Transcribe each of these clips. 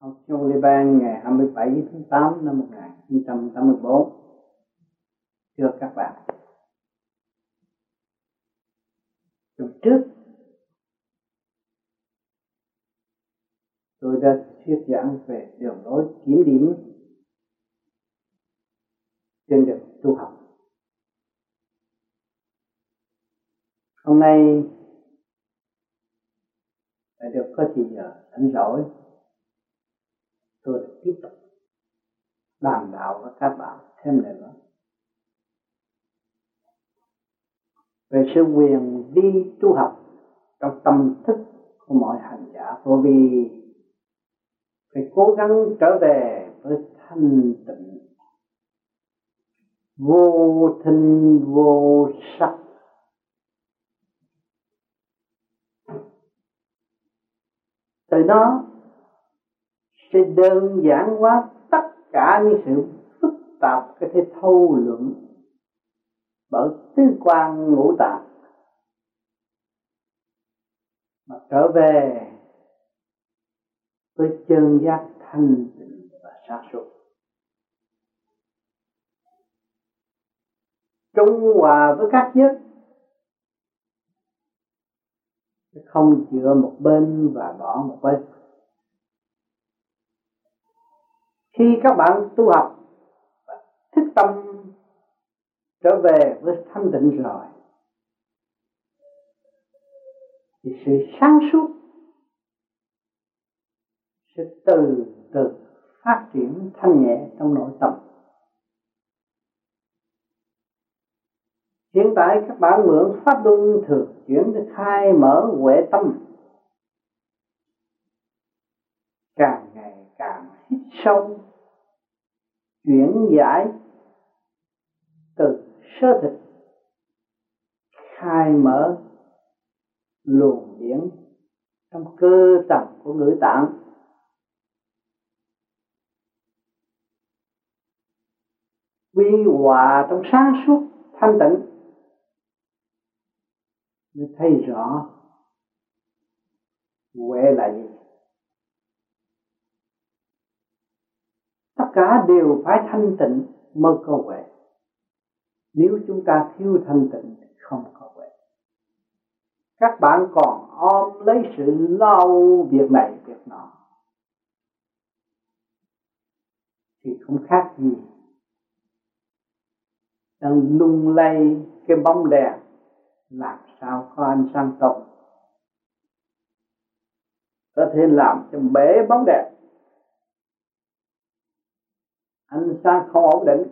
học trong Liban ngày 27 tháng 8 năm 1984 thưa các bạn, tuần trước, tôi đã thuyết giảng về đường lối kiếm điểm trên đường tu học. Hôm nay lại được có thì giờ rảnh rỗi tôi tiếp tục đàm đạo với các bạn thêm nữa. Về sự quyền đi tu học trong tâm thức của mọi hành giả vô vi phải cố gắng trở về với thanh tịnh. Vô thinh, vô sắc. Từ đó sẽ đơn giản hóa tất cả những sự phức tạp có thể thâu luận bởi tứ quan ngũ tạng. Mà trở về với chân giác thanh tịnh và sáng suốt trung hòa với các nhất. Không dựa một bên và bỏ một bên. Khi các bạn tu học, thức tâm trở về với thanh tịnh rồi, thì sự sáng suốt sẽ từ từ phát triển thanh nhẹ trong nội tâm. Hiện tại các bạn mượn pháp luân thường chuyển để khai mở huệ tâm. Càng ngày càng hít sâu chuyển giải từ sơ thịt khai mở luồng điển trong cơ tầng của ngữ tạng. Quy hòa trong sáng suốt thanh tịnh, mới thấy rõ huệ là gì tất cả đều phải thanh tịnh mới có huệ. Nếu chúng ta thiếu thanh tịnh thì không có huệ. Các bạn còn ôm lấy sự lo việc này, việc nọ. Thì không khác gì. Đang lung lay cái bóng đèn, làm sao có ánh sáng tốt. Có thể làm cho bể bóng đèn ánh sáng không ổn định.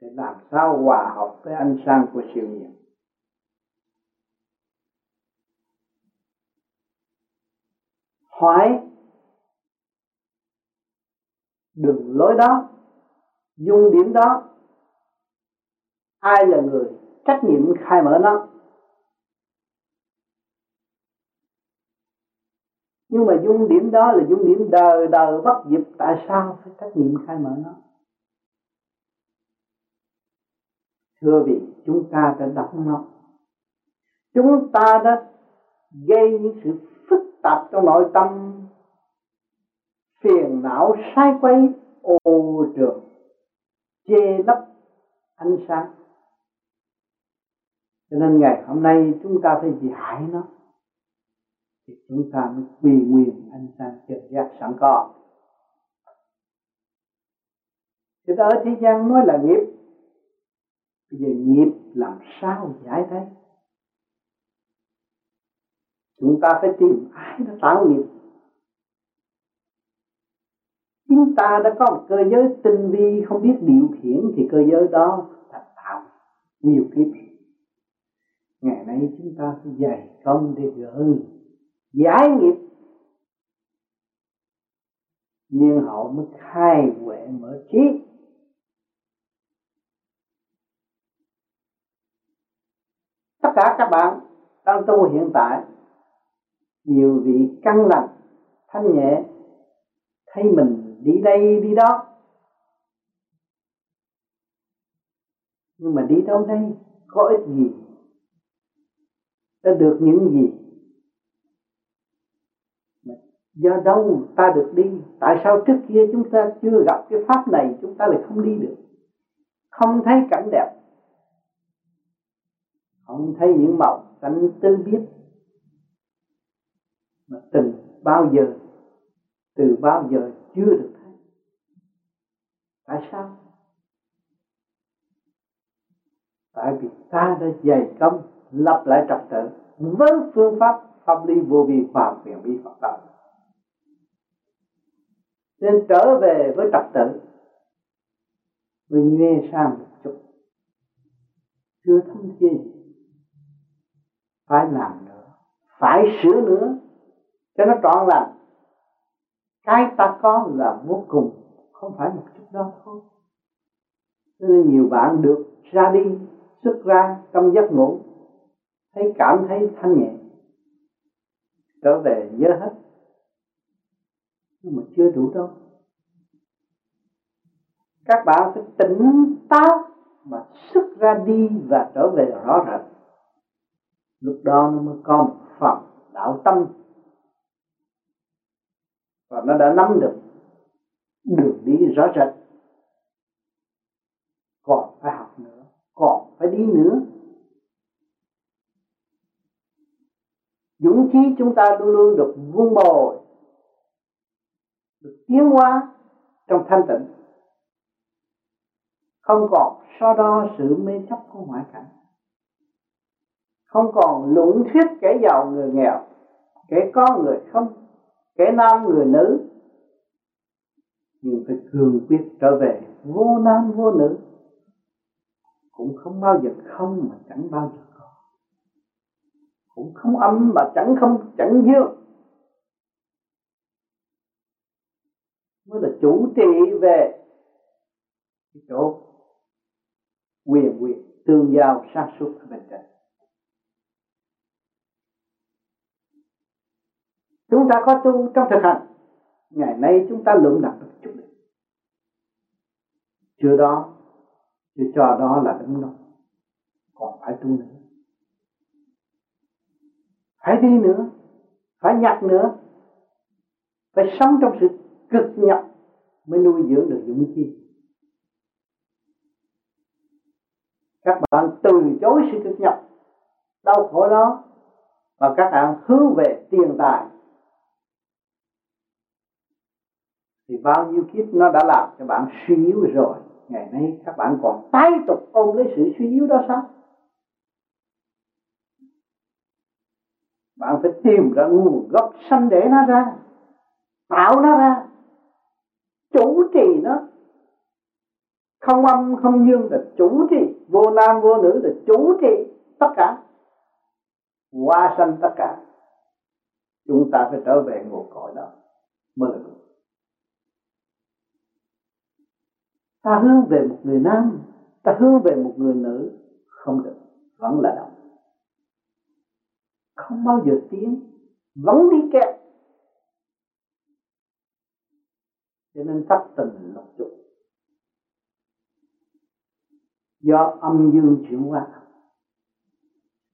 Thì làm sao hòa hợp với ánh sáng của siêu nhiên? Hỏi đường lối đó. Dung điểm đó. Ai là người trách nhiệm khai mở nó? Nhưng mà dung điểm đó là dung điểm đời đời bất diệt. Tại sao phải trách nhiệm khai mở nó? Thưa vì chúng ta đã đóng nó. Chúng ta đã gây những sự phức tạp trong nội tâm. Phiền não sai quay ô trường che lấp ánh sáng. Cho nên ngày hôm nay chúng ta phải giải nó thì chúng ta mới quy nguyên anh sáng chân giác sẵn có. Thì ở thế gian nói là nghiệp. Bây giờ nghiệp làm sao giải thế? Chúng ta phải tìm ai đã tạo nghiệp? Chúng ta đã có một cơ giới tinh vi, không biết điều khiển thì cơ giới đó đã tạo nhiều kiếp. Ngày nay chúng ta phải dày công để gỡ giải nghiệp. Nhưng họ mới khai huệ mở trí. Tất cả các bạn đang tu hiện tại, nhiều vị căn lành, thanh nhẹ, thấy mình đi đây đi đó. Nhưng mà đi đâu đây? Có ích gì? Đã được những gì? Do đâu ta được đi? Tại sao trước kia chúng ta chưa gặp cái pháp này, chúng ta lại không đi được? Không thấy cảnh đẹp. Không thấy những màu cảnh tư biết mà từng bao giờ, từ bao giờ chưa được thấy. Tại sao? Tại vì ta đã dày công lập lại trật tự, với phương pháp pháp lý vô vi hòa quyền vi Phật đạo nên trở về với trật tự. Mình nghe sang một chút. Chưa thấm thiên gì. Phải làm nữa. Phải sửa nữa. Cho nó trọn lành. Cái ta có là vô cùng. Không phải một chút đó thôi. Nên nhiều bạn được ra đi, xuất ra trong giấc ngủ. Thấy cảm thấy thanh nhẹ. Trở về nhớ hết nhưng mà chưa đủ đâu. Các bạn phải tỉnh táo mà xuất ra đi và trở về rõ rệt. Lúc đó nó mới có một phần đạo tâm. Và nó đã nắm được đường đi rõ rệt. Còn phải học nữa, còn phải đi nữa. Dũng khí chúng ta luôn luôn được vun bồi được tiến hóa trong thanh tịnh. Không còn so đo sự mê chấp của ngoại cảnh. Không còn luận thuyết kẻ giàu người nghèo, kẻ có người không, kẻ nam người nữ. Nhưng phải cường quyết trở về vô nam vô nữ. Cũng không bao giờ không mà chẳng bao giờ có. Cũng không âm mà chẳng không, chẳng dương. Mới là chủ trị về cái chỗ quyền quyền, tương giao sát xuất ở bên trên. Chúng ta có tu trong thực hành. Ngày nay chúng ta lượm đặt được chút định chưa đó, chưa cho đó là đúng đâu còn phải tu nữa. Phải đi nữa, phải nhặt nữa, phải sống trong sự cực nhọc mới nuôi dưỡng được dũng chi. Các bạn từ chối sự cực nhọc, đau khổ đó, và các bạn hướng về tiền tài. Thì bao nhiêu kiếp nó đã làm cho bạn suy yếu rồi, ngày nay các bạn còn tái tục ôm lấy sự suy yếu đó sao? Bạn phải tìm ra nguồn gốc sanh để nó ra, tạo nó ra chủ trì nó. Không âm, không dương là chủ trì. Vô nam, vô nữ là chủ trì tất cả. Hoa sanh tất cả. Chúng ta phải trở về nguồn cội đó. Mới là đúng ta hướng về một người nam, ta hướng về một người nữ. Không được. Vẫn là động không bao giờ tiến. Vẫn đi kẹt. Cho nên thất tình lục dục. Do âm dương chuyển hóa.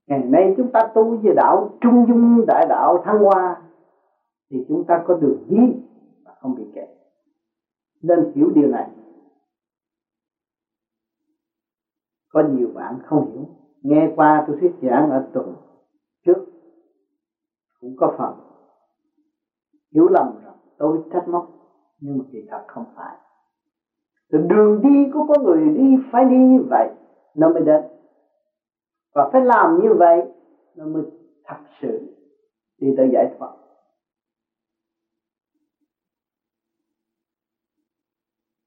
Ngày nay chúng ta tu về đạo trung dung đại đạo thăng hoa, thì chúng ta có đường đi và không bị kẹt. Nên hiểu điều này. Có nhiều bạn không hiểu. Nghe qua tôi thuyết giảng ở tuần trước, cũng có phần hiểu lầm rằng tôi trách móc nhưng mà kỳ thật không phải. Rồi đường đi của có người đi phải đi như vậy nó mới đến. Và phải làm như vậy nó mới thật sự đi tới giải thoát.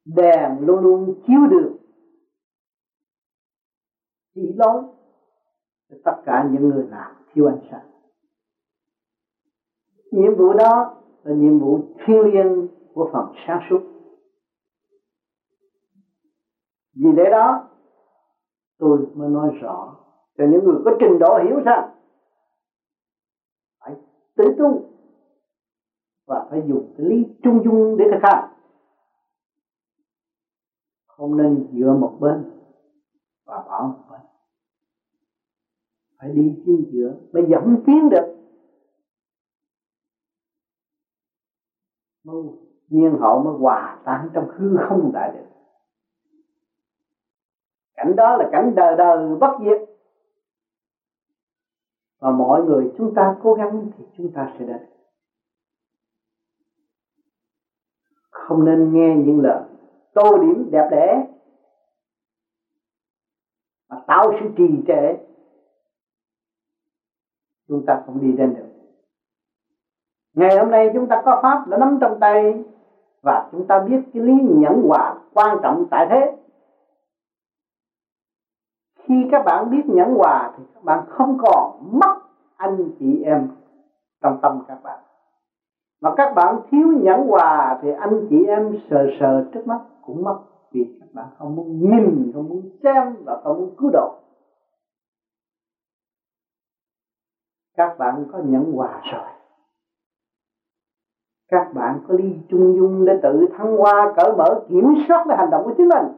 Đèn luôn luôn chiếu được. Chỉ lối tất cả những người làm thiếu ánh sáng. Nhiệm vụ đó là nhiệm vụ thiêng liêng của phần sáng suốt. Vì lẽ đó, tôi mới nói rõ cho những người có trình độ hiểu rằng phải tự tu và phải dùng cái lý trung dung để thực hành. Không nên dựa một bên và bỏ một bên. Phải đi chính giữa mới dẫn tiến được. Mới nhiên hậu mới hòa tan trong hư không đại định. Cảnh đó là cảnh đời đời bất diệt. Và mọi người chúng ta cố gắng thì chúng ta sẽ đến. Không nên nghe những lời tô điểm đẹp đẽ mà tạo sự trì trệ. Chúng ta không đi đến được. Ngày hôm nay chúng ta có pháp đã nắm trong tay và chúng ta biết cái lý nhẫn hòa quan trọng tại thế. Khi các bạn biết nhẫn hòa thì các bạn không còn mất anh chị em trong tâm các bạn. Mà các bạn thiếu nhẫn hòa thì anh chị em sờ sờ trước mắt cũng mất, vì các bạn không muốn nhìn, không muốn xem và không muốn cứu độ. Các bạn có nhẫn hòa rồi các bạn có ly chung dung để tự thăng hoa, cởi mở, kiểm soát cái hành động của chính mình.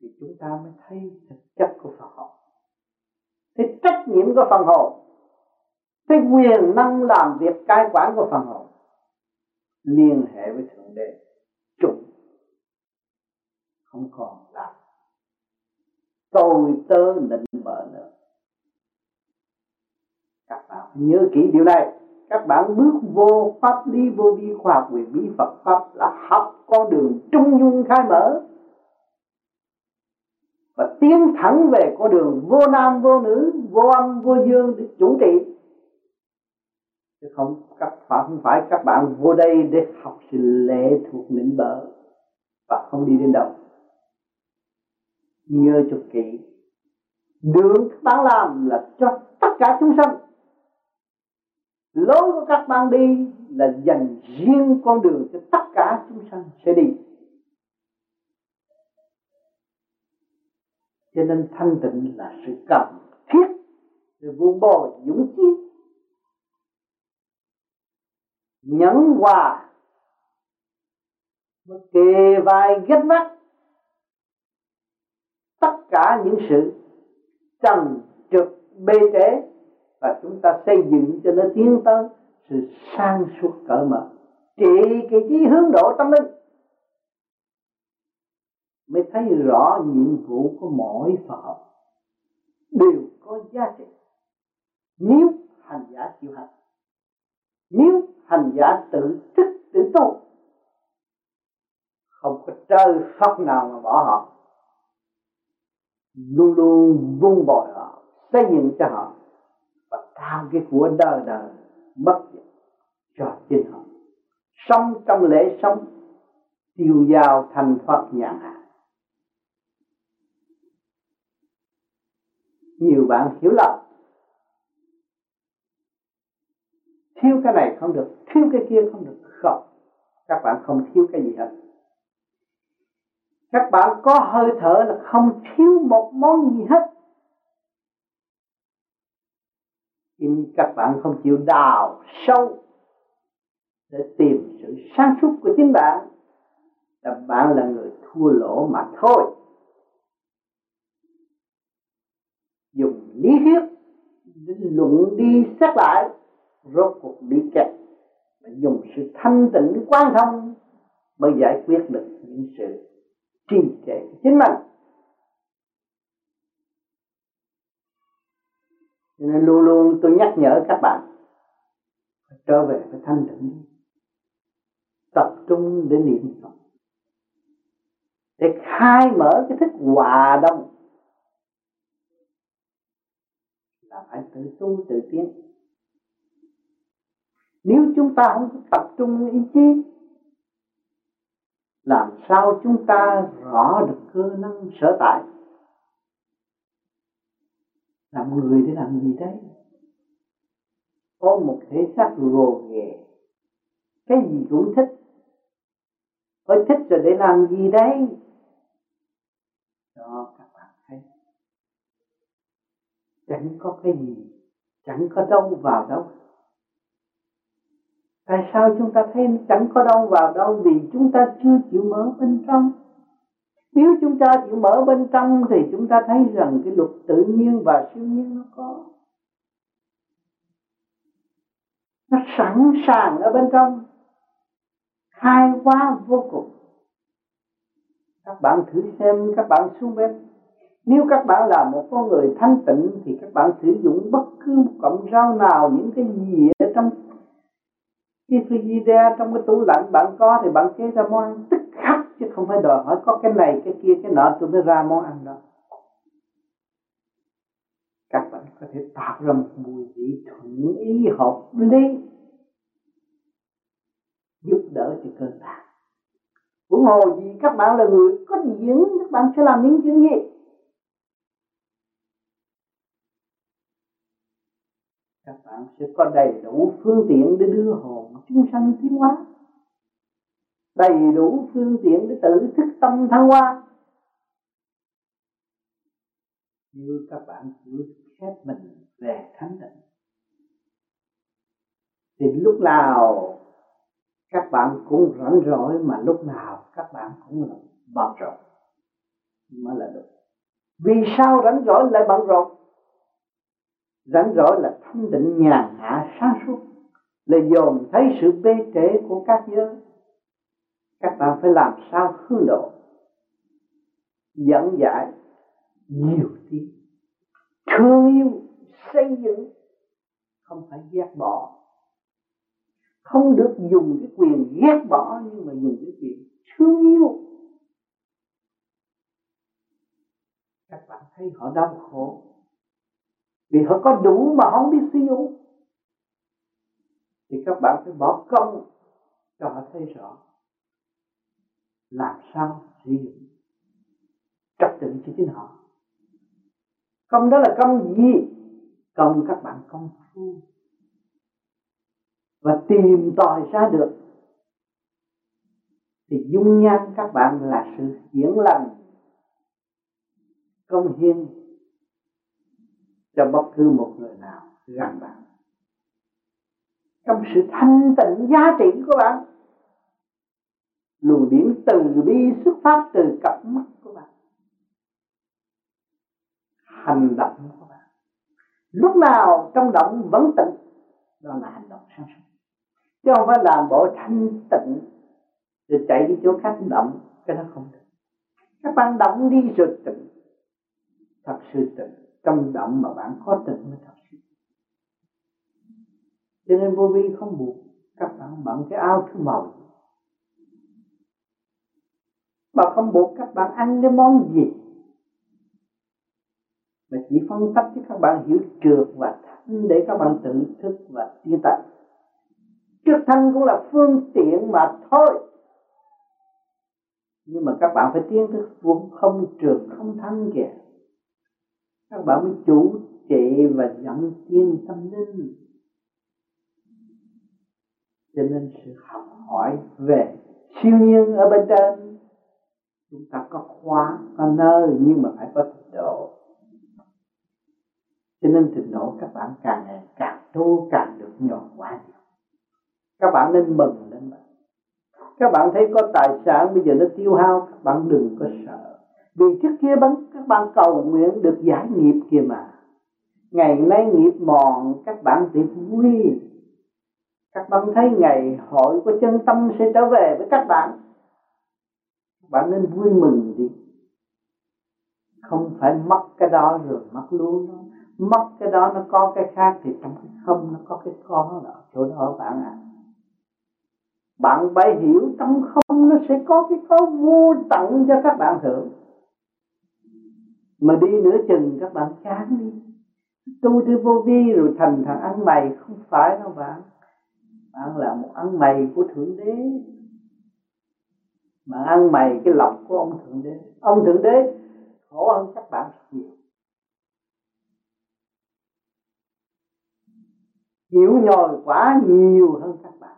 Thì chúng ta mới thấy thực chất của Phật hồn thấy trách nhiệm của phần hồn thấy quyền năng làm việc cai quản của phần hồn liên hệ với thượng đế. Trùng không còn là. Tôi tớ nịnh bợ nữa các bạn nhớ kỹ điều này. Các bạn bước vô pháp lý, vô vi khoa học quyền bí Phật pháp là học con đường trung dung khai mở. Và tiến thẳng về con đường vô nam, vô nữ, vô âm, vô dương để chủ trị chứ không, các bạn, không phải các bạn vô đây để học sự lệ thuộc nịnh bợ và không đi đến đâu. Nhớ cho kỹ. Đường các bạn làm là cho tất cả chúng sanh lối của các bạn đi là dành riêng con đường cho tất cả chúng sanh sẽ đi. Cho nên thanh tịnh là sự cần thiết để vun bồi, dũng chí. Nhẫn hòa mới kề vai ghét mắt tất cả những sự trần trực bê trễ và chúng ta xây dựng cho nó tiến tới sự sang suốt cởi mở, trị cái chí hướng độ tâm linh. Mới thấy rõ nhiệm vụ của mỗi Phật đều có giá trị. Nếu hành giả chịu hành, nếu hành giả tự thức, tự tu, không có trời Phật nào mà bỏ họ. Luôn luôn vun bồi họ, xây dựng cho họ và tạo cái của đời đời bất diệt cho chính họ. Sống trong lễ sống, tiêu dao thành Phật nhàn hạ nhiều bạn hiểu lầm. Thiếu cái này không được, thiếu cái kia không được. Không, các bạn không thiếu cái gì hết. Các bạn có hơi thở là không thiếu một món gì hết. Nhưng các bạn không chịu đào sâu để tìm sự sáng suốt của chính bạn. Là bạn là người thua lỗ mà thôi. Dùng lý thuyết để luận đi xét lại, rốt cuộc bị kẹt. Mà dùng sự thanh tịnh quan thông mới giải quyết được những sự trì trệ chính mình. Cho nên luôn luôn tôi nhắc nhở các bạn trở về với thanh tịnh tập trung để niệm Phật. Để khai mở cái thức hòa đồng. Là phải tự tu tự tiến. Nếu chúng ta không tập trung ý chí, làm sao chúng ta rõ được cơ năng sở tại? Làm người để làm gì đấy có một thể xác gồ ghề cái gì cũng thích. Ôi thích rồi để làm gì đấy Đó, các bạn thấy. Chẳng có cái gì, Chẳng có đâu vào đâu. Tại sao chúng ta thấy chẳng có đâu vào đâu? Vì chúng ta chưa chịu mở bên trong. Nếu chúng ta chịu mở bên trong Thì chúng ta thấy rằng cái luật tự nhiên và siêu nhiên nó có. Nó sẵn sàng ở bên trong, khai hóa vô cùng. Các bạn thử xem, các bạn xuống bếp nếu các bạn là một con người thanh tịnh thì các bạn sử dụng bất cứ một cọng rau nào, những cái gì ở trong, cái frigidaire trong cái tủ lạnh bạn có thì bạn chế ra món ăn chứ không phải đòi hỏi có cái này, cái kia, cái nọ, tôi mới ra món ăn đó. Các bạn có thể tạo ra một mùi vị thuận ý hợp lý, giúp đỡ cho cơ thể. Huống hồ gì các bạn là người có điển, các bạn sẽ làm những chuyện gì? Các bạn sẽ có đầy đủ phương tiện để đưa hồn chúng sanh tiến hóa đầy đủ phương tiện để tự thức tâm thăng hoa. Như các bạn cứ khép mình về thánh định. Thì lúc nào các bạn cũng rảnh rỗi mà lúc nào các bạn cũng là bận rộn mới là được. Vì sao rảnh rỗi lại bận rộn rảnh rỗi là thanh định nhàn hạ sáng suốt, là dồn thấy sự bê trễ của các giới các bạn phải làm sao hướng độ? Dẫn giải nhiều tiếng. Thương yêu, xây dựng. Không phải ghét bỏ. Không được dùng cái quyền ghét bỏ nhưng mà dùng cái quyền thương yêu. Các bạn thấy họ đau khổ. Vì họ có đủ mà không biết sử dụng thì các bạn phải bỏ công cho họ thấy rõ làm sao sử dụng. Trật tự cho chính họ. Công đó là công gì? Công các bạn công phu. Và tìm tòi ra được. Thì dung nhan các bạn là sự hiển lành. Công hiến cho bất cứ một người nào gần bạn. Trong sự thanh tịnh giá trị của bạn luồng điển từ bi xuất phát từ cặp mắt của bạn. Hành động của bạn. Lúc nào trong động vẫn tịnh, đó là hành động sáng suốt chứ không phải làm bộ thanh tịnh rồi chạy đi chỗ khác động, cái đó không được. Các bạn động đi rồi tịnh. Thật sự tịnh. Trong động mà bạn có tịnh mới thật sự cho nên vô vi không buộc các bạn bận cái áo thứ màu mà không buộc các bạn ăn cái món gì. Mà chỉ phân tích cho các bạn hiểu trượt và thanh để các bạn tự thức và tiến tận. Trước thanh cũng là phương tiện mà thôi. Nhưng mà các bạn phải tiến thức vốn không trượt, không thanh kìa. Các bạn mới chủ trị và dẫn tiên tâm linh. Cho nên sự học hỏi về siêu nhiên ở bên trên chúng ta có khóa, có nơi nhưng mà phải có trình độ. Cho nên trình độ các bạn càng ngày càng tu, càng được nhỏ quá nhiều các bạn nên mừng lên mà các bạn thấy có tài sản bây giờ nó tiêu hao, các bạn đừng có sợ. Vì trước kia các bạn cầu nguyện được giải nghiệp kìa mà. Ngày nay nghiệp mòn, các bạn thì vui. Các bạn thấy ngày hội của chân tâm sẽ trở về với các bạn bạn nên vui mừng đi không phải mất cái đó rồi mất luôn. Đó mất cái đó nó có cái khác thì trong cái không nó có cái có ở chỗ đó bạn ạ. À bạn phải hiểu trong không nó sẽ có cái có vô tận cho các bạn hưởng mà đi nửa chừng các bạn chán đi. Tu theo vô vi rồi thành thằng ăn mày không phải đâu bạn. Bạn là một ăn mày của thượng đế mà ăn mày cái lọc của ông thượng đế. Ông thượng đế khổ hơn các bạn nhiều. Hiểu nhồi quá nhiều hơn các bạn.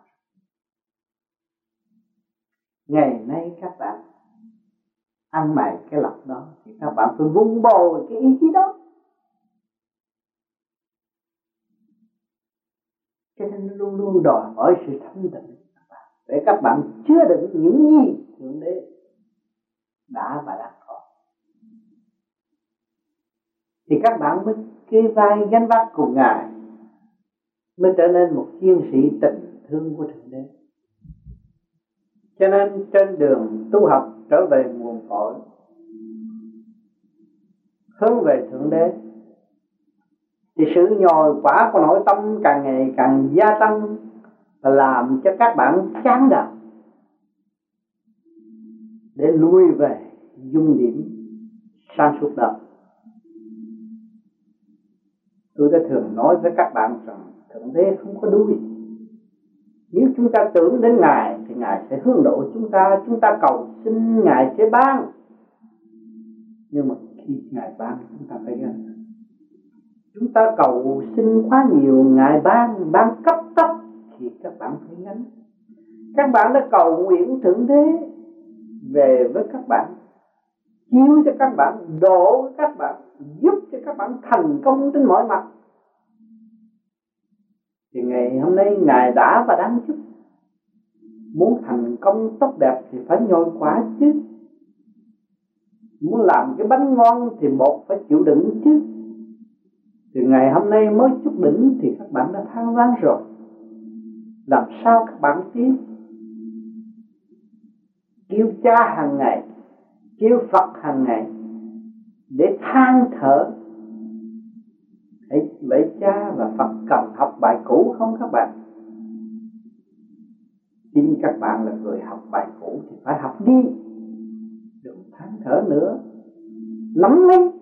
Ngày nay các bạn ăn mày cái lọc đó, thì các bạn phải vun bồi cái ý chí đó. Cho nên luôn luôn đòi hỏi sự thanh tịnh để các bạn chứa đựng những gì thượng đế đã và đang có. Thì các bạn mới kê vai gánh vác cùng ngài, mới trở nên một chiến sĩ tình thương của thượng đế. Cho nên trên đường tu học trở về nguồn cội, hướng về thượng đế, thì sự nhồi quả của nội tâm càng ngày càng gia tăng làm cho các bạn chán đời. Để lui về dung điểm sang suốt đời. Tôi đã thường nói với các bạn rằng thượng đế không có đuôi nếu chúng ta tưởng đến ngài thì ngài sẽ hướng độ chúng ta chúng ta cầu xin ngài sẽ ban. Nhưng mà khi ngài ban, chúng ta phải gánh. Chúng ta cầu xin quá nhiều, ngài ban ban cấp tốc thì các bạn phải gánh các bạn đã cầu nguyện thượng đế về với các bạn, chiếu cho các bạn, độ các bạn, giúp cho các bạn thành công trên mọi mặt. Thì ngày hôm nay ngài đã và đang giúp. Muốn thành công tốt đẹp thì phải nhồi quả chứ. Muốn làm cái bánh ngon thì một phải chịu đựng chứ. Thì ngày hôm nay mới chút đỉnh thì các bạn đã than vãn rồi làm sao các bạn tiến kêu cha hàng ngày, kêu phật hàng ngày để than thở. Vậy cha và phật cần học bài cũ không các bạn? Chính các bạn là người học bài cũ thì phải học đi. Đừng than thở nữa. Lắm lấy.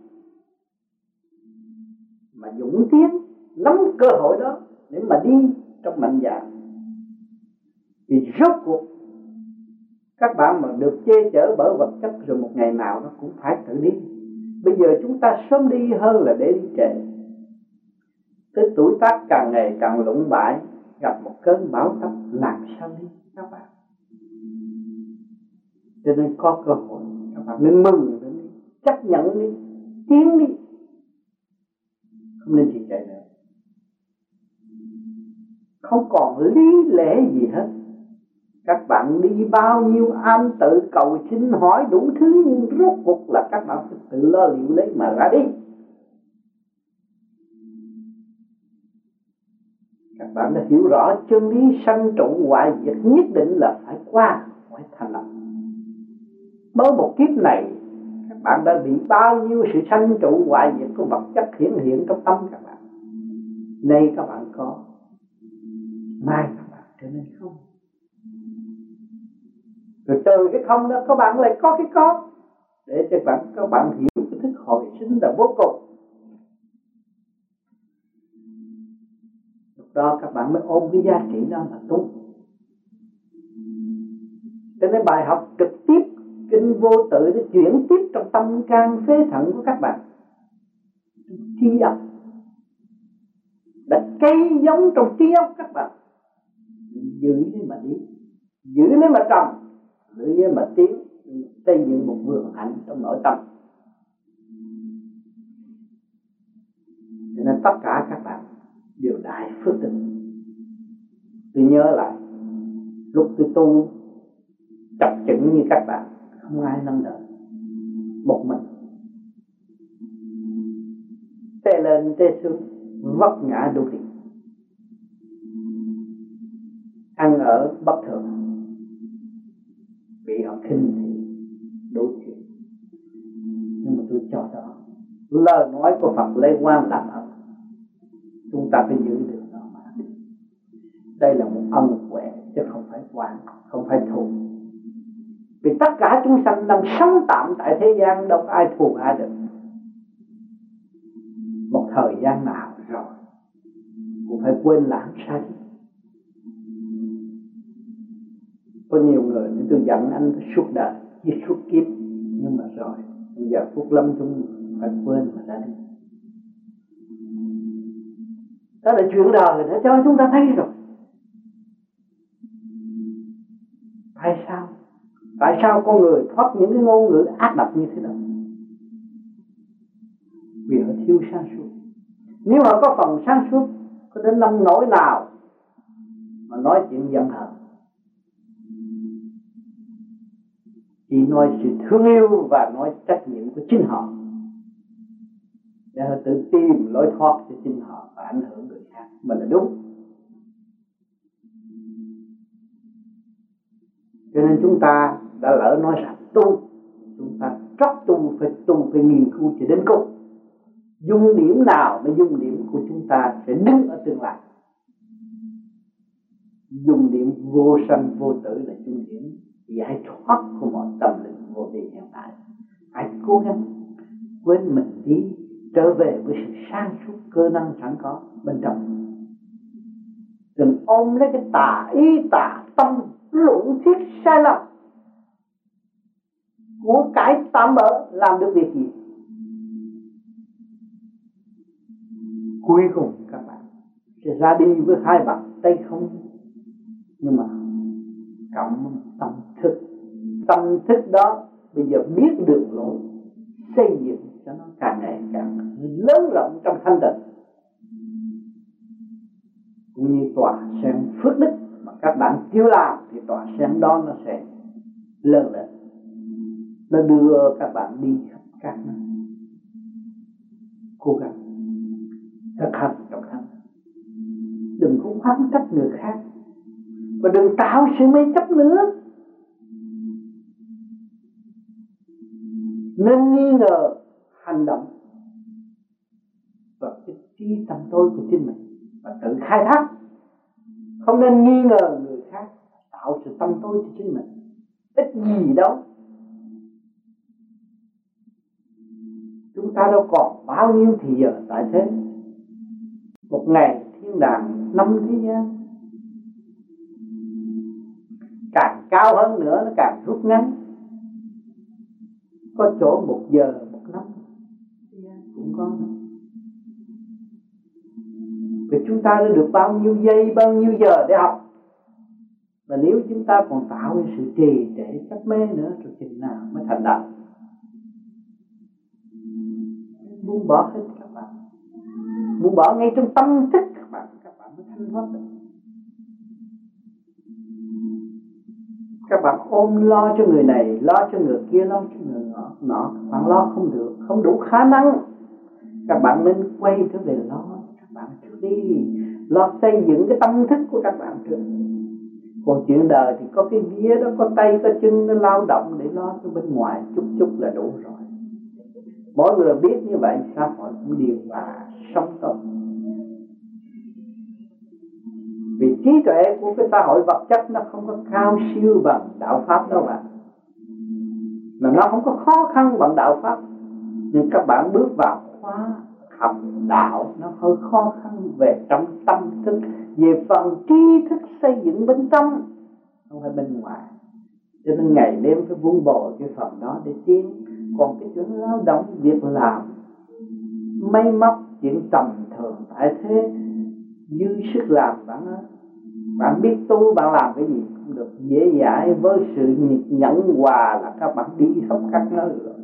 Mà dũng tiến, nắm cơ hội đó để mà đi trong mạnh dạng thì rốt cuộc, các bạn mà được che chở bởi vật chất rồi một ngày nào nó cũng phải tự đi bây giờ chúng ta sớm đi hơn là để đi trễ. Tới tuổi tác càng ngày càng lũng bại, gặp một cơn bão táp làm sao đi, các bạn? Cho nên có cơ hội, các bạn nên mừng nên đi, chấp nhận đi, tiến đi. Không nên trì trệ nữa. Không còn lý lẽ gì hết các bạn đi bao nhiêu am tự cầu xin hỏi đủ thứ nhưng rốt cuộc là các bạn phải tự lo liệu lấy mà ra đi. Các bạn đã hiểu rõ chân lý sanh trụ hoại diệt nhất định là phải qua, phải thành lập. Mới một kiếp này, các bạn đã bị bao nhiêu sự sanh trụ hoại diệt của vật chất hiển hiện trong tâm các bạn. Nay các bạn có, mai các bạn trở nên không rồi từ cái không đó, các bạn lại có cái có. Để cho bạn, các bạn hiểu cái thức hồi sinh là vô cùng. Lúc đó các bạn mới ôm cái giá trị đó mà tu. Cho nên bài học trực tiếp, kinh vô tự để chuyển tiếp trong tâm can phế thận của các bạn. Trí óc. Đã cây giống trong trí óc các bạn. Giữ lấy mà đi. Giữ lấy mà trồng giữ mà tiến xây dựng một vườn hạnh trong nội tâm, cho nên tất cả các bạn đều đại phước tình tôi nhớ lại, lúc tôi tu, chập chững như các bạn, không ai nâng đỡ, một mình. Tê lên tê xuống, vấp ngã đủ điều bị khinh thì đối chuyện. Nhưng mà tôi cho đó, lời nói của Phật lấy quan làm ơn chúng ta phải giữ được nó mà. Đây là một ân huệ, chứ không phải quan không phải thù. Vì tất cả chúng sanh đang sống tạm tại thế gian, đâu có ai thù ai được. Một thời gian nào rồi, cũng phải quên lãng sanh. Có nhiều người nên tôi giận anh suốt đời như suốt kiếp. Nhưng mà rồi, bây giờ phút lâm chung phải quên mà ra đi. Đó là chuyện đời đã cho chúng ta thấy rồi. Tại sao? Tại sao con người thoát những cái ngôn ngữ ác độc như thế đó vì họ thiếu sáng suốt. Nếu họ có phần sáng suốt, có đến năm nỗi nào mà nói chuyện giận hờn chỉ nói sự thương yêu và nói trách nhiệm của chính họ. Để họ tự tìm lối thoát cho chính họ và ảnh hưởng người khác. Mình là đúng. Cho nên chúng ta đã lỡ nói rằng tu, chúng ta trót tu, phải tu, phải nghiên cứu cho đến cùng. Dung điểm nào mà dung điểm của chúng ta sẽ đứng ở tương lai? Dung điểm vô sanh vô tử là dung điểm giải thoát của mọi tâm linh vô vi hiện tại. Hãy cố gắng quên mình đi, trở về với sự sáng suốt cơ năng sẵn có bên trong. Đừng ôm lấy cái tà ý, tà tâm, lũng thiết sai lầm của cái tạm bỡ làm được việc gì. Cuối cùng các bạn sẽ ra đi với hai bàn tay không, nhưng mà cộng tâm tâm thức đó bây giờ biết đường lối xây dựng cho nó càng ngày càng lớn rộng trong thanh tịnh. Cũng như tòa sen phước đức mà các bạn thiếu làm thì tòa sen đó nó sẽ lớn lên. Nó đưa các bạn đi khắp các nơi. Cố gắng thực hành trong thân đừng có khoáng trách người khác. Và đừng tạo sự mê chấp nữa. Nên nghi ngờ hành động và cái trí tâm tôi của chính mình và tự khai thác. Không nên nghi ngờ người khác tạo sự tâm tôi cho chính mình. Ít gì đâu. Chúng ta đâu còn bao nhiêu thì giờ tại thế. Một ngày thiên đàng năm thế gian. Càng cao hơn nữa nó càng rút ngắn có chỗ một giờ một năm cũng có. Vì chúng ta đã được bao nhiêu giây bao nhiêu giờ để học? Và nếu chúng ta còn tạo ra sự trì trệ chấp mê nữa rồi chừng nào mới thành đạo buông bỏ hết các bạn. Buông bỏ ngay trong tâm thức các bạn các bạn mới thanh thoát được các bạn ôm lo cho người này, lo cho người kia, lo cho người nọ nọ. Các bạn lo không được, không đủ khả năng. Các bạn nên quay trở về lo các bạn trước đi. Lo xây dựng cái tâm thức của các bạn trước. Còn chuyện đời thì có cái vía đó, có tay, có chân, nó lao động để lo cho bên ngoài chút chút là đủ rồi. Mỗi người biết như vậy xã hội cũng điều hòa sống tốt vì trí tuệ của cái xã hội vật chất nó không có cao siêu bằng đạo pháp đâu bạn mà nó không có khó khăn bằng đạo pháp. Nhưng các bạn bước vào khóa học đạo, nó hơi khó khăn về trong tâm thức, về phần tri thức xây dựng bên trong, không phải bên ngoài. Cho nên ngày đêm phải vun bồi cái phần đó để tiến. Còn cái chuyện lao động việc làm may móc, chuyện tầm thường, tại thế dư sức làm bạn bạn biết tu, bạn làm cái gì cũng được. Dễ dãi với sự nhẫn hòa là các bạn đi khắp các nơi rồi.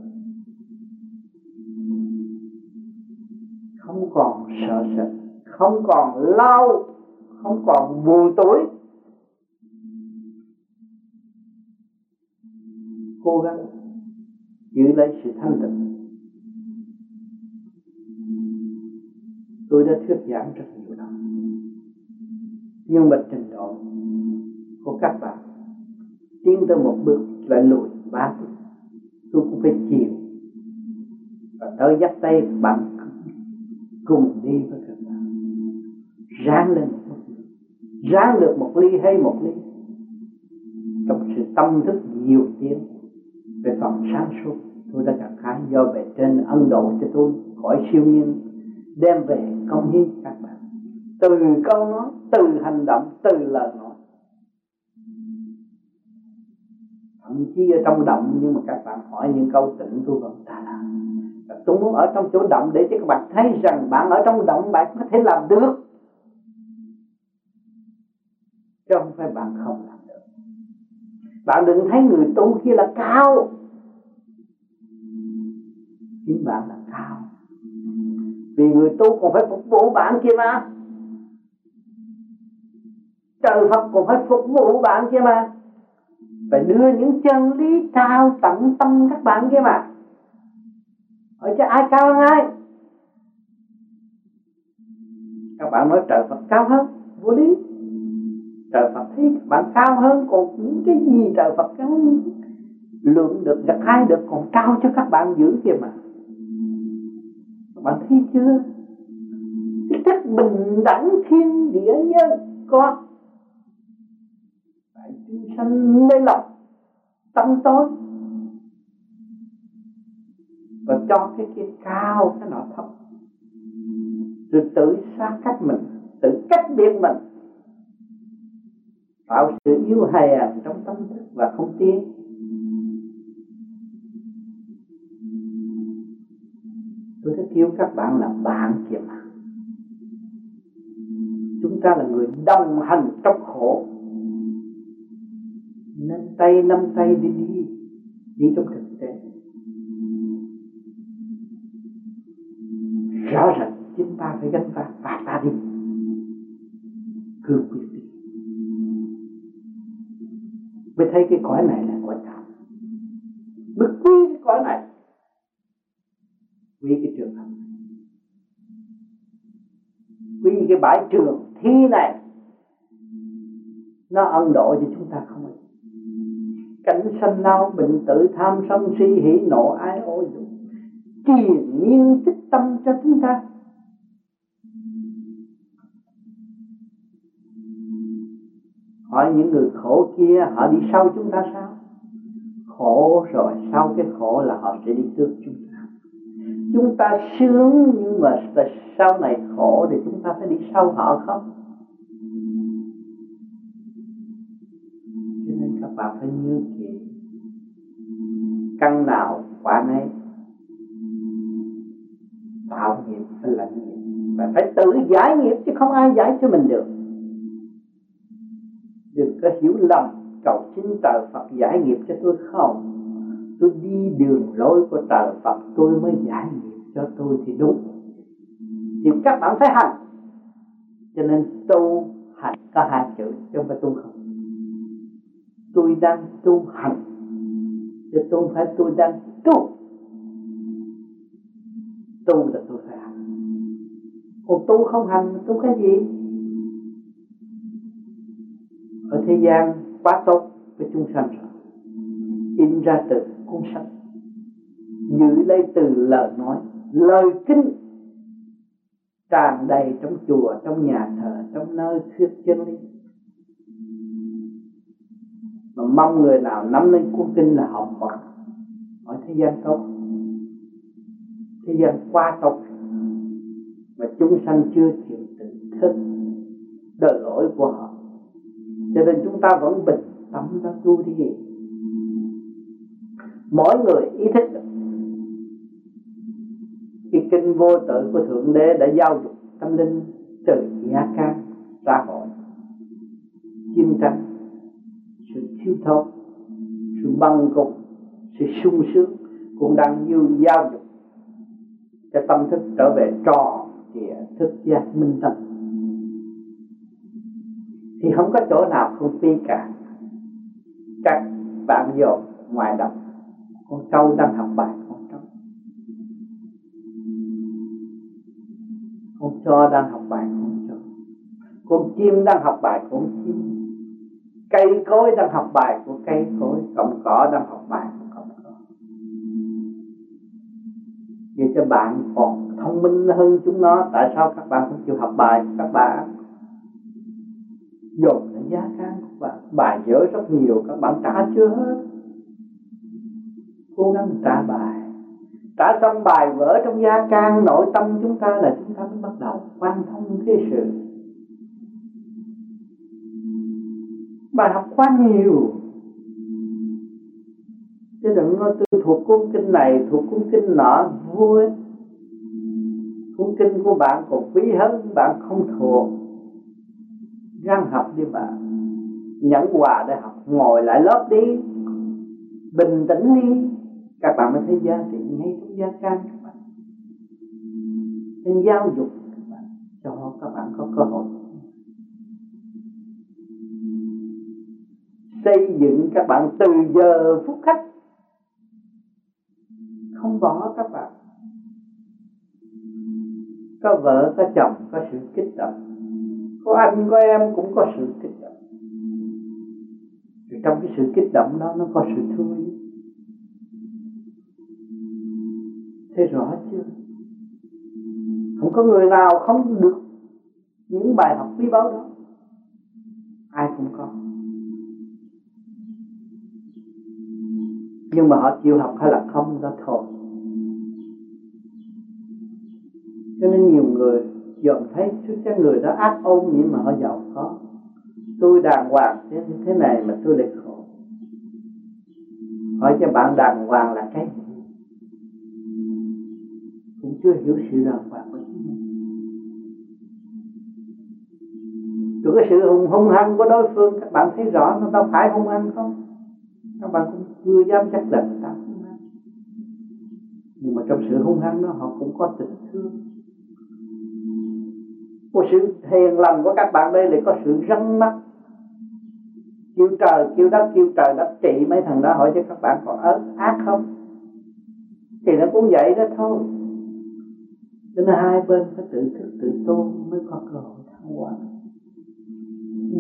Không còn sợ sệt, không còn lao, không còn buồn tối. Cố gắng giữ lấy sự thanh tịnh. Tôi đã thuyết giảng rất nhiều nhưng mà trình độ của các bạn tiến tới một bước lại lùi ba bước. Tôi cũng phải chịu. Và tới dắt tay bạn cùng đi với các bạn. Ráng lên một bước ráng được một ly hay một ly. Trong sự tâm thức nhiều tiếng về phần sáng suốt, tôi đã gặt hái do về trên ân độ cho tôi khỏi siêu nhiên, đem về công hiến các bạn từ câu nói từ hành động, từ lời nói. Thậm chí ở trong động, nhưng mà các bạn hỏi những câu tịnh tôi vẫn ta làm tôi muốn ở trong chỗ động để cho các bạn thấy rằng bạn ở trong động, bạn có thể làm được. Chứ không phải bạn không làm được. Bạn đừng thấy người tu kia là cao. Chính bạn là cao. Vì người tu còn phải phục vụ bạn kia mà trời Phật cũng phải phục vụ bạn kia mà. Phải đưa những chân lý cao tận tâm các bạn kia mà. Ở cho ai cao hơn ai? Các bạn nói trời Phật cao hơn, vô lý. Trời Phật thấy các bạn cao hơn, còn những cái gì trời Phật cao lượng được gặt hai được còn cao cho các bạn giữ kìa mà. Các bạn thấy chưa? Cái chất bình đẳng thiên địa nhân có sanh mê lọc tâm tối. Và cho cái kia cao, cái nọ thấp. Rồi tự xa cách mình, tự cách biệt mình. Tạo sự yếu hèn trong tâm thức và không tiến. Tôi rất kêu các bạn là bạn kìa mà chúng ta là người đồng hành trong khổ nên tay nắm tay đi đi đi trong thực tế. Rõ ràng chúng ta phải gánh vác và ta đi. Cương quyết đi. Mới thấy cái cõi này là cõi thảm. Mới quý cái cõi này. Quý cái trường học quý cái bãi trường thi này. Nó ân độ cho chúng ta không cảnh sanh lao, bệnh tử, tham sân si hỉ nộ, ái ô dục. Triền miên tích tâm cho chúng ta. Hỏi những người khổ kia, họ đi sau chúng ta sao? Khổ rồi, sau cái khổ là họ sẽ đi trước chúng ta. Chúng ta sướng, nhưng mà sau này khổ thì chúng ta phải đi sau họ không? Như phải căn nào quả nấy. Tạo nghiệp hay là nghiệp. Và phải tự giải nghiệp chứ không ai giải cho mình được. Đừng có hiểu lầm cầu xin trời Phật giải nghiệp cho tôi không. Tôi đi đường lối của trời Phật, tôi mới giải nghiệp cho tôi thì đúng. Thì các bạn phải hành. Cho nên tu hành có hai chữ chứ không phải tu không tôi đang tu hành. Chứ tôi không phải, tôi đang tu. Tu là tôi phải hành. Còn tu không hành, tu cái gì? Ở thế gian quá tốt với chúng sanh rồi. In ra từ cuốn sách. Giữ lấy từ lời nói, lời kinh. Tràn đầy trong chùa, trong nhà thờ, trong nơi thuyết chân lý mà mong người nào nắm lấy cuốn kinh là học Phật. Ở thế gian tốt. Thế gian quá tốt. Mà chúng sanh chưa chịu tự thức đời lỗi của họ. Cho nên chúng ta vẫn bình tâm đó, tu đi mỗi người ý thức cái kinh vô tự của thượng đế đã giao dục tâm linh từ gia can xã hội chiến tranh thiếu thốn. Sự băng cục, sự sung sướng cũng đang như giao dục. Cho tâm thức trở về trò kìa thức giác minh tâm. Thì không có chỗ nào không phi cả. Các bạn dồn ngoài đọc con trâu đang học bài, con trâu. Con chó đang học bài, con cho con chim đang học bài, con chim cây cối đang học bài của cây cối cọng cỏ đang học bài của cọng cỏ vậy cho bạn còn thông minh hơn chúng nó, tại sao các bạn không chịu học bài các bạn? Dùng cái giá can của bạn. Bài dở rất nhiều, các bạn trả chưa hết. Cố gắng trả bài. Trả xong bài vỡ trong gia can, nội tâm chúng ta là chúng ta mới bắt đầu quan thông thế sự. Bài học quá nhiều. Chứ đừng nói tôi thuộc cuốn kinh này, thuộc cuốn kinh nọ vui cuốn kinh của bạn còn quý hơn, bạn không thuộc. Răng học đi bạn nhẫn quà để học, ngồi lại lớp đi. Bình tĩnh đi. Các bạn mới thấy giá trị ngay trong gia can các bạn. Nên giáo dục các bạn, cho các bạn có cơ hội. Xây dựng các bạn từ giờ phút khắc. Không bỏ các bạn. Có vợ, có chồng, có sự kích động. Có anh, có em cũng có sự kích động. Trong cái sự kích động đó, nó có sự thương yêu. Thấy rõ chưa? Không có người nào không được những bài học quý báu đó. Ai cũng có. Nhưng mà họ chịu học hay là không, đó thôi. Cho nên nhiều người dòm thấy cái người đó ác ôn nhưng mà họ giàu có. Tôi đàng hoàng thế thế này mà tôi lại khổ. Hỏi cho bạn đàng hoàng là cái gì? Cũng chưa hiểu sự đàng hoàng của chính mình rồi cái sự hung hung hăng của đối phương, các bạn thấy rõ nó đâu phải hung hăng không? Các bạn cũng chưa dám chắc định ta hung hăng nhưng mà trong sự hung hăng đó, họ cũng có tình thương. Có sự hiền lành của các bạn đây lại có sự răng mắt kêu trời, kêu đất, kêu trời đất trị mấy thằng đó hỏi cho các bạn còn ớt ác không? Thì nó cũng vậy đó thôi. Cho nên hai bên phải tự thức, tự tôn mới có cơ hội thăng hoa.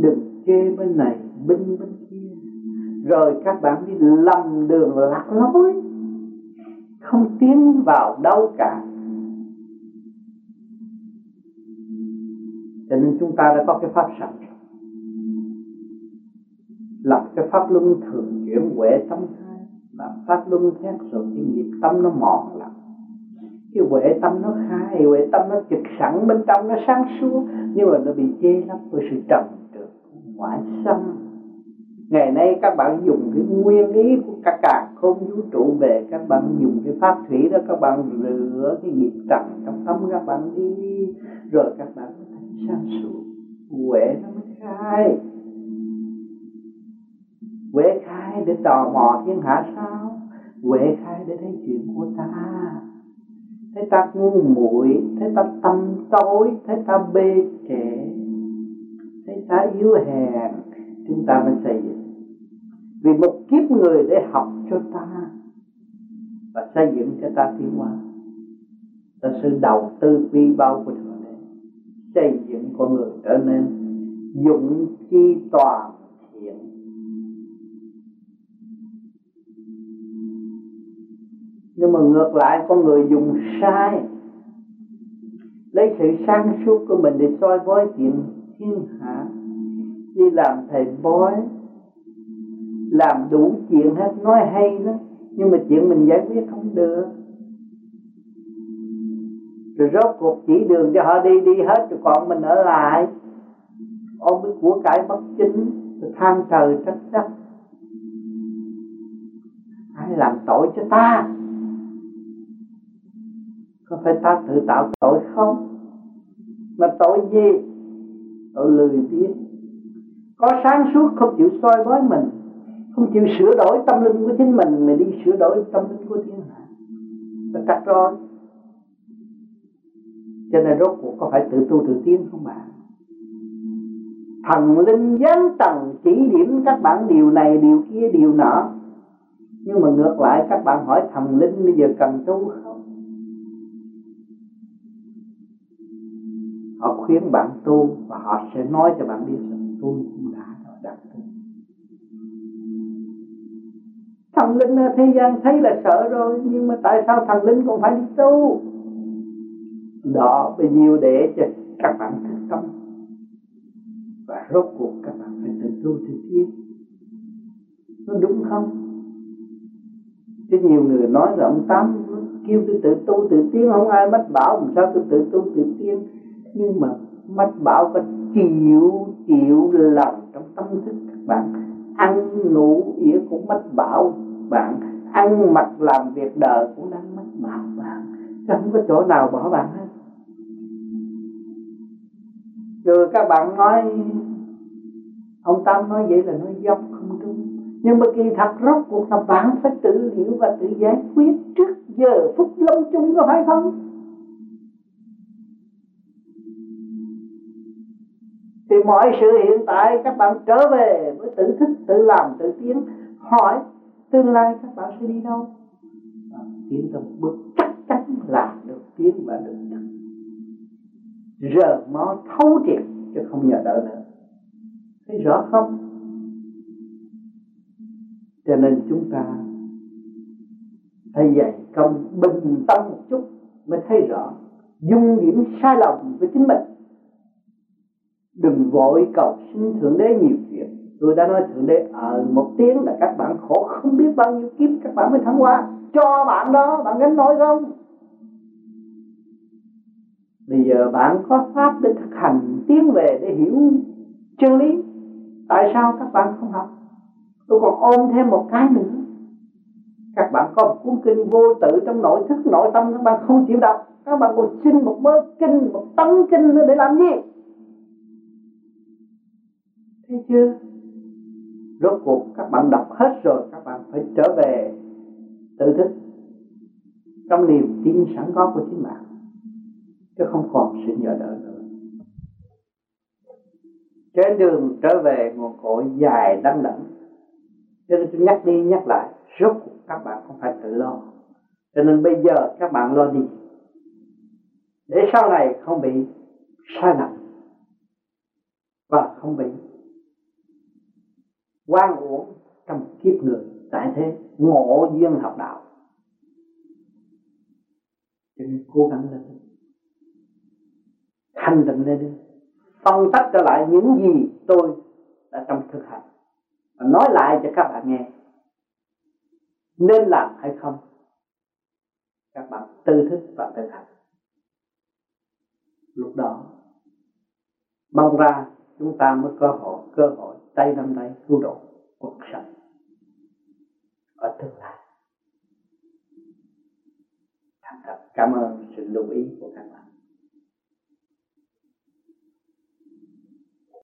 Đừng chê bên này binh bên kia rồi các bạn đi lầm đường lạc lối. Không tiến vào đâu cả. Cho nên chúng ta đã có cái pháp sẵn lập cái pháp luân thường chuyển huệ tâm thái là pháp luân thét rồi cái nghiệp tâm nó mòn lắm. Cái huệ tâm nó khai, huệ tâm nó trực sẵn, bên trong nó sáng suốt. Nhưng mà nó bị che lắm, bởi sự trầm trượt ngoại xâm ngày nay các bạn dùng cái nguyên lý của các cả không vũ trụ về, các bạn dùng cái pháp thủy đó, các bạn rửa cái nghiệp trần trong tâm các bạn đi. Rồi các bạn có thấy sáng suốt, huệ nó mới khai. Huệ khai để tò mò thiên hạ sao? Huệ khai để thấy chuyện của ta. Thấy ta ngu muội, thấy ta tâm tối, thấy ta bê trễ thấy ta yếu hèn. Chúng ta mới xây dựng vì một kiếp người để học cho ta và xây dựng cho ta tiến hóa. Là sự đầu tư bi bao của thượng đế, xây dựng con người trở nên dụng chi toàn thiện. Nhưng mà ngược lại, con người dùng sai, lấy sự sáng suốt của mình để soi bói chuyện thiên hạ, đi làm thầy bói làm đủ chuyện hết. Nói hay lắm, nhưng mà chuyện mình giải quyết không được. Rồi rốt cuộc chỉ đường cho họ đi đi hết, rồi còn mình ở lại. Ôm cái của cải bất chính, rồi than trời trách đất ai làm tội cho ta? Có phải ta tự tạo tội không? Mà tội gì? Tội lười biếng. Có sáng suốt không chịu soi bói mình không chịu sửa đổi tâm linh của chính mình, mà đi sửa đổi tâm linh của thiên hạ. Là cắt rồi cho nên rốt cuộc có phải tự tu tự tiến không bạn? Thần linh giáng tầng chỉ điểm các bạn điều này, điều kia, điều nọ. Nhưng mà ngược lại, các bạn hỏi thần linh bây giờ cần tu không? Họ khuyến bạn tu và họ sẽ nói cho bạn biết rằng tu cũng đã đạt tu thần linh ở thế gian thấy là sợ rồi, nhưng mà tại sao thần linh còn phải đi tu? Đó bao nhiêu để cho các bạn thức tâm. Và rốt cuộc các bạn phải tự tu tự tiến. Nó đúng không? Chứ nhiều người nói là ông tám kêu tôi tự tu tự tiến, không ai mách bảo, làm sao tôi tự tu tự tiến? Nhưng mà mách bảo có chịu chịu lòng trong tâm thức các bạn ăn ngủ nghĩa cũng mất bảo bạn. Ăn mặc làm việc đời cũng đang mất bảo bạn. Chẳng không có chỗ nào bỏ bạn hết. Rồi các bạn nói, ông Tam nói vậy là nói dốc, không đúng. Nhưng mà kỳ thật rốt cuộc là bạn phải tự hiểu và tự giải quyết trước giờ phút lâm chung có phải không? Mọi sự hiện tại, các bạn trở về với tự thức, tự làm, tự tiến. Hỏi, tương lai các bạn sẽ đi đâu? Tiến tới bước chắc chắn là được tiến và được thức giờ mó thấu triệt, chứ không nhờ đỡ nữa. Thấy rõ không? Cho nên chúng ta phải dạy công bình tâm một chút mới thấy rõ dung điểm sai lầm với chính mình đừng vội cầu xin thượng đế nhiều chuyện. Tôi đã nói thượng đế ở à, một tiếng là các bạn khổ không biết bao nhiêu kiếp các bạn mới thắng qua cho bạn đó bạn gánh nổi không? Bây giờ bạn có pháp để thực hành tiến về để hiểu chân lý. Tại sao các bạn không học? Tôi còn ôm thêm một cái nữa. Các bạn có một cuốn kinh vô tự trong nội thức nội tâm các bạn không chịu đọc. Các bạn còn xin một mớ kinh một tấn kinh nữa để làm gì? Thấy chưa? Rốt cuộc các bạn đọc hết rồi, các bạn phải trở về tự thức trong niềm tin sẵn có của chính bạn, chứ không còn sự nhờ đỡ nữa. Trên đường trở về nguồn cội dài đắng đẵng cho nên tôi nhắc đi nhắc lại, rốt cuộc các bạn không phải tự lo. Cho nên bây giờ các bạn lo đi. Để sau này không bị sai lầm và không bị quan uổng trong kiếp người. Tại thế, ngộ duyên học đạo. Cho nên cố gắng lên. Thanh tịnh lên đi. Phân tách trở lại những gì tôi đã trong thực hành. Và nói lại cho các bạn nghe. Nên làm hay không, các bạn tư thức và thực hành. Lúc đó, mong ra chúng ta mới có hội, cơ hội tay nắm tay cứu độ cuộc sống ở tương lai. Thành thật cảm ơn sự lưu ý của các bạn.